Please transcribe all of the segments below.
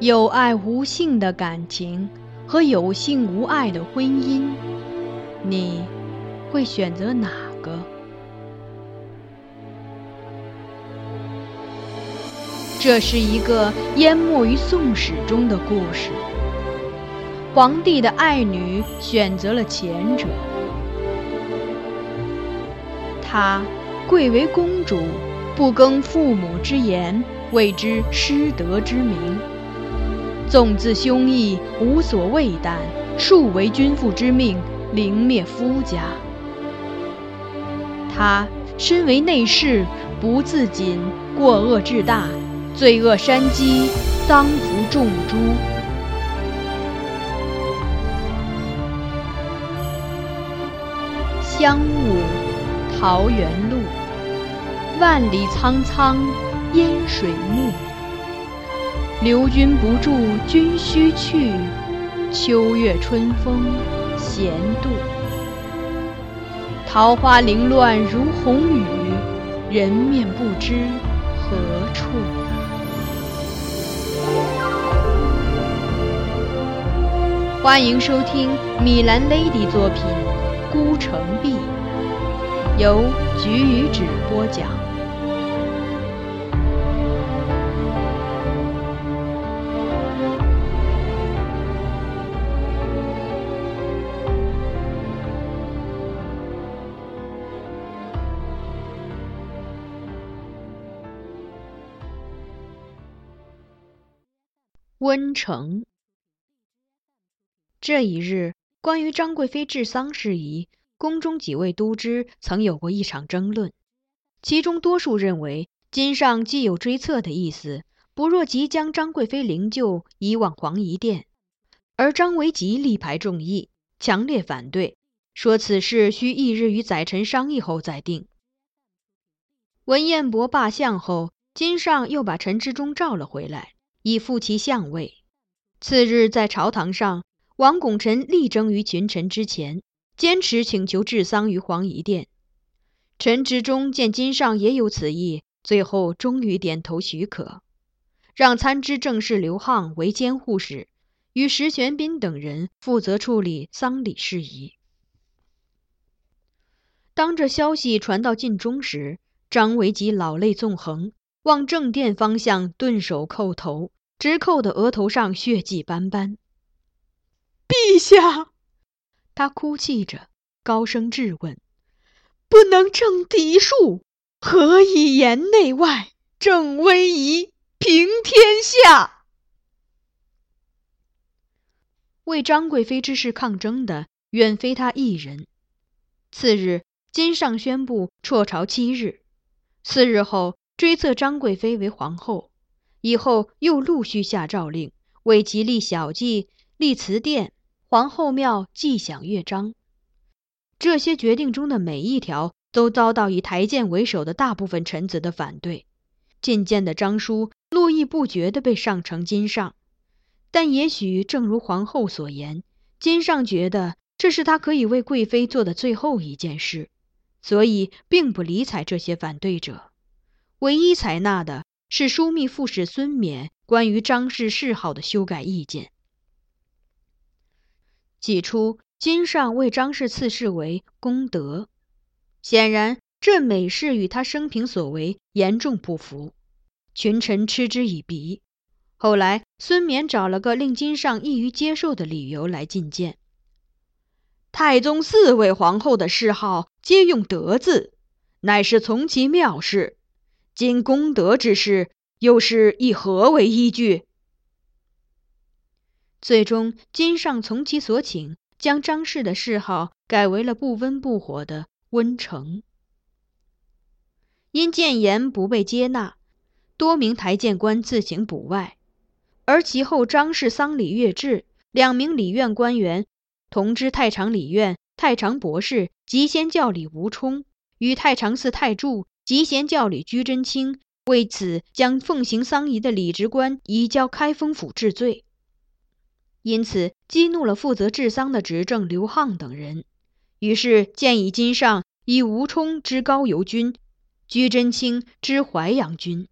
有爱无性的感情和有性无爱的婚姻，你会选择哪个？这是一个淹没于宋史中的故事。皇帝的爱女选择了前者，她贵为公主，不更父母之言，谓之失德之名。纵自兄义，无所畏惮，数为君父之命，凌灭夫家。他身为内侍，不自谨，过恶至大，罪恶山积，当服众诛。香雾，桃源路，万里苍苍，烟水暮。留君不住，君须去。秋月春风闲度，桃花凌乱如红雨，人面不知何处。欢迎收听米兰 Lady 作品《孤城闭》，由菊与纸播讲。温城。这一日，关于张贵妃治丧事宜，宫中几位都知曾有过一场争论。其中多数认为，金上既有追册的意思，不若即将张贵妃灵柩移往皇仪殿；而张维吉力排众议，强烈反对，说此事需翌日与宰臣商议后再定。文彦博罢相后，金上又把陈之忠召了回来。以复其相位。次日，在朝堂上，王拱辰力争于群臣之前，坚持请求治丧于皇仪殿。陈之中见金上也有此意，最后终于点头许可，让参知政事刘沆为监护使，与石玄彬等人负责处理丧礼事宜。当这消息传到晋中时，张维吉老泪纵横。往正殿方向顿首叩头，直扣的额头上血迹斑斑。陛下，他哭泣着，高声质问：“不能正嫡庶，何以言内外，正威仪，平天下？”为张贵妃之事抗争的远非他一人。次日，金上宣布辍朝七日。四日后。追册张贵妃为皇后，以后又陆续下诏令，为其立小祭、立祠殿、皇后庙、祭享乐章。这些决定中的每一条，都遭到以台谏为首的大部分臣子的反对。进谏的章书络绎不绝地被上呈金上，但也许正如皇后所言，金上觉得这是他可以为贵妃做的最后一件事，所以并不理睬这些反对者。唯一采纳的是枢密副使孙冕关于张氏谥号的修改意见。起初，金上为张氏赐谥为功德，显然这美事与他生平所为严重不符，群臣嗤之以鼻。后来，孙冕找了个令金上易于接受的理由来进谏：太宗四位皇后的谥号皆用德字，乃是从其妙事。今功德之事，又是以何为依据？最终，金上从其所请，将张氏的谥号改为了不温不火的温成。因谏言不被接纳，多名台谏官自行补外，而其后张氏丧礼乐制，两名礼院官员同知太常礼院太常博士及先教理吴冲与太常寺太柱。集贤教理居真卿为此将奉行丧仪的礼职官移交开封府治罪，因此激怒了负责治丧的执政刘沆等人，于是建议金上以吴充之高邮军，居真卿之淮阳军。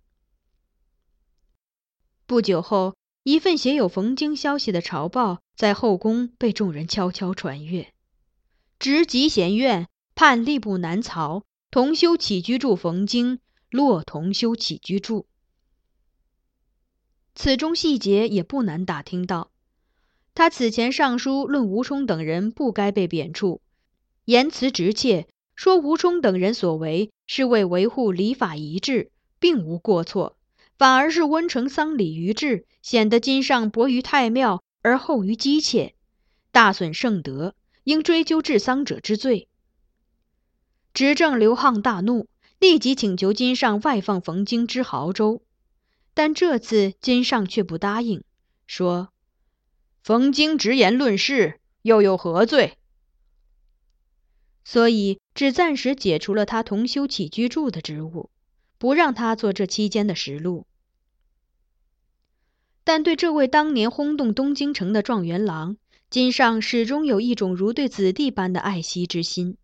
不久后，一份写有冯京消息的朝报在后宫被众人悄悄传阅：直吉贤院判吏部南曹同修起居注冯京落同修起居注。此中细节也不难打听到。他此前上书论吴冲等人不该被贬黜，言辞直切，说吴冲等人所为是为维护礼法一致，并无过错，反而是温成丧礼于制，显得今上薄于太庙而厚于姬妾，大损圣德，应追究治丧者之罪。执政刘沆大怒，立即请求金上外放冯京之亳州。但这次金上却不答应，说：“冯京直言论事，又有何罪？”所以只暂时解除了他同修起居注的职务，不让他做这期间的实录。但对这位当年轰动东京城的状元郎，金上始终有一种如对子弟般的爱惜之心。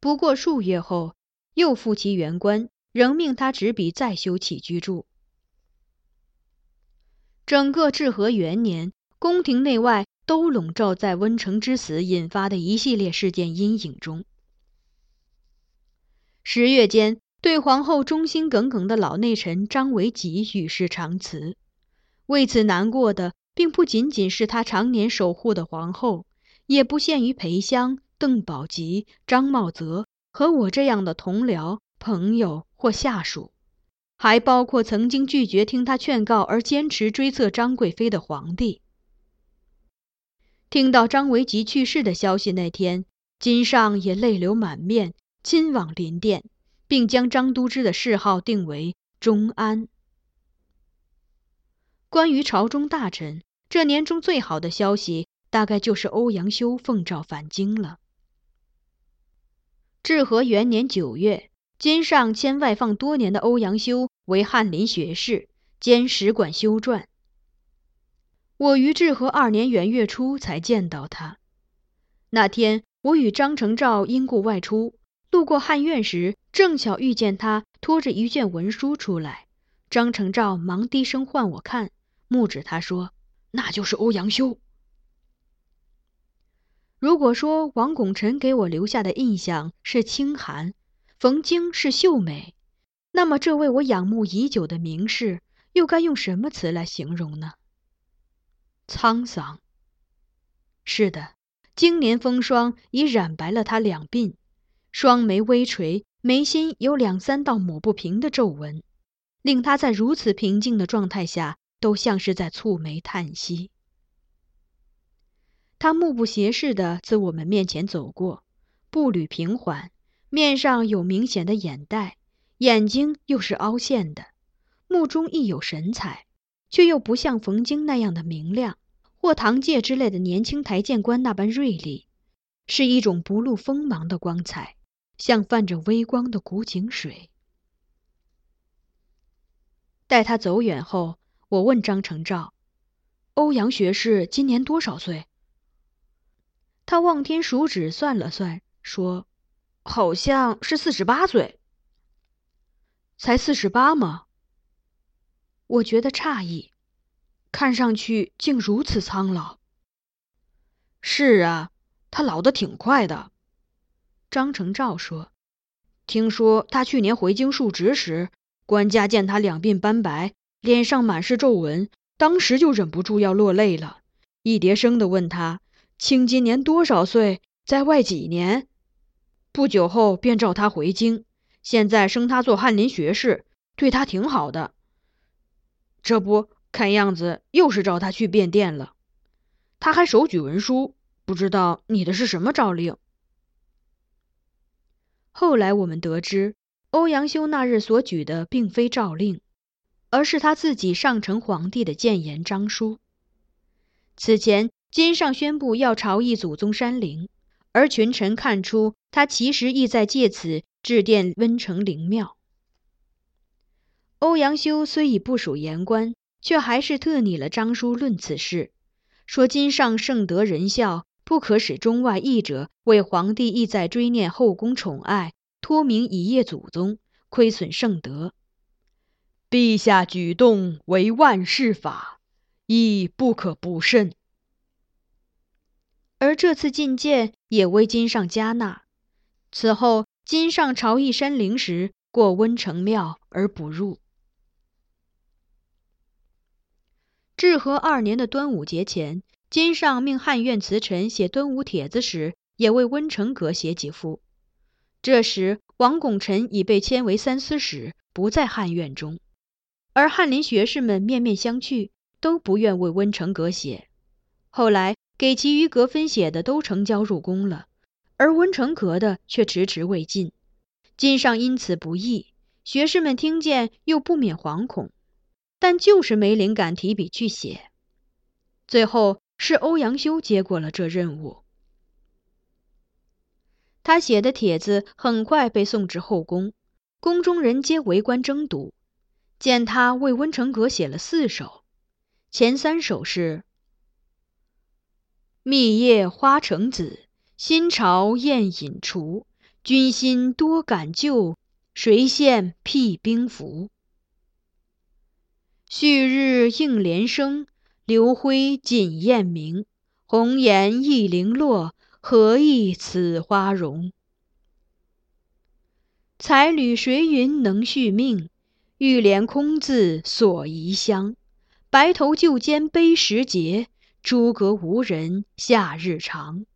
不过数月后，又复其原官，仍命他执笔再修起居注。整个至和元年，宫廷内外都笼罩在温成之死引发的一系列事件阴影中。十月间，对皇后忠心耿耿的老内臣张维吉与世长辞，为此难过的并不仅仅是他常年守护的皇后，也不限于裴香、邓宝吉、张茂泽和我这样的同僚、朋友或下属。还包括曾经拒绝听他劝告而坚持追测张贵妃的皇帝。听到张维吉去世的消息那天，金上也泪流满面，亲往临殿，并将张都知的谥号定为忠安。关于朝中大臣，这年中最好的消息，大概就是欧阳修奉诏返京了。至和元年九月。金上迁外放多年的欧阳修为翰林学士兼使馆修撰。我于至和二年元月初才见到他。那天我与张承照因故外出，路过汉院时，正巧遇见他拖着一卷文书出来。张承照忙低声唤我看，目指他说：“那就是欧阳修。”如果说王拱辰给我留下的印象是清寒。冯京是秀美，那么这位我仰慕已久的名士，又该用什么词来形容呢？沧桑。是的，经年风霜已染白了他两鬓，双眉微垂，眉心有两三道抹不平的皱纹，令他在如此平静的状态下，都像是在蹙眉叹息。他目不斜视地自我们面前走过，步履平缓。面上有明显的眼袋，眼睛又是凹陷的，目中亦有神采，却又不像冯京那样的明亮，或唐介之类的年轻台谏官那般锐利，是一种不露锋芒的光彩，像泛着微光的古井水。待他走远后，我问张承照：“欧阳学士今年多少岁？”他望天数指，算了算，说。好像是四十八岁，才四十八吗？我觉得诧异，看上去竟如此苍老。是啊，他老得挺快的。张成照说：“听说他去年回京述职时，官家见他两鬓斑白，脸上满是皱纹，当时就忍不住要落泪了，一叠声的问他：‘卿今年多少岁？在外几年？’”不久后便召他回京，现在升他做翰林学士，对他挺好的。这不，看样子又是召他去便殿了。他还手举文书，不知道你的是什么诏令。后来我们得知，欧阳修那日所举的并非诏令，而是他自己上呈皇帝的谏言章书。此前，金上宣布要朝诣祖宗山陵。而群臣看出，他其实意在借此致电温成灵庙。欧阳修虽已不属言官，却还是特拟了章书论此事，说今上圣德仁孝，不可使中外异者为皇帝意在追念后宫宠爱，托名以业祖宗，亏损圣德。陛下举动为万世法，亦不可不慎。而这次觐见也为金上加纳。此后，金上朝议山陵时，过温城庙而不入。至和二年的端午节前，金上命汉苑词臣写端午帖子时，也为温成阁写几幅。这时，王拱辰已被迁为三司使，不在汉苑中，而翰林学士们面面相觑，都不愿为温成阁写。后来，给其余阁分写的都呈交入宫了，而温成阁的却迟迟未进。金上因此不易，学士们听见又不免惶恐。但就是没灵感提笔去写，最后是欧阳修接过了这任务。他写的帖子很快被送至后宫，宫中人皆围观争读。见他为温成阁写了四首，前三首是：密叶花成子，新朝宴饮除，君心多感旧，谁羡辟兵符？旭日映连生，流辉锦雁明。红颜易零落，何意此花容？彩缕谁云能续命？玉莲空自锁遗香。白头旧笺悲时节，诸葛无人夏日长。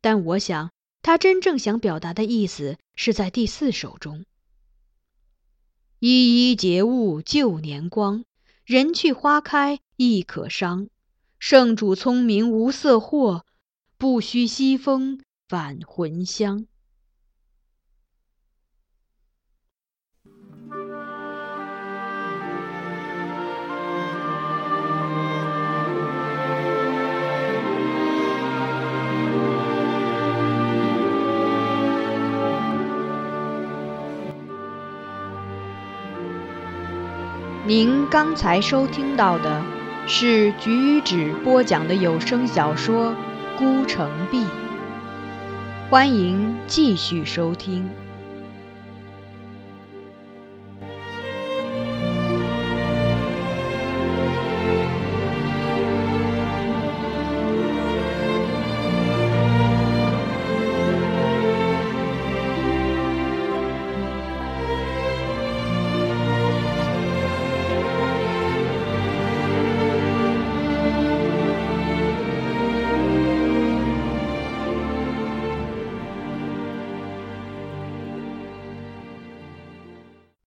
但我想，他真正想表达的意思是在第四首中。依依节物旧年光，人去花开亦可伤。圣主聪明无色惑，不须西风返魂香。您刚才收听到的是橘子播讲的有声小说《孤城闭》，欢迎继续收听。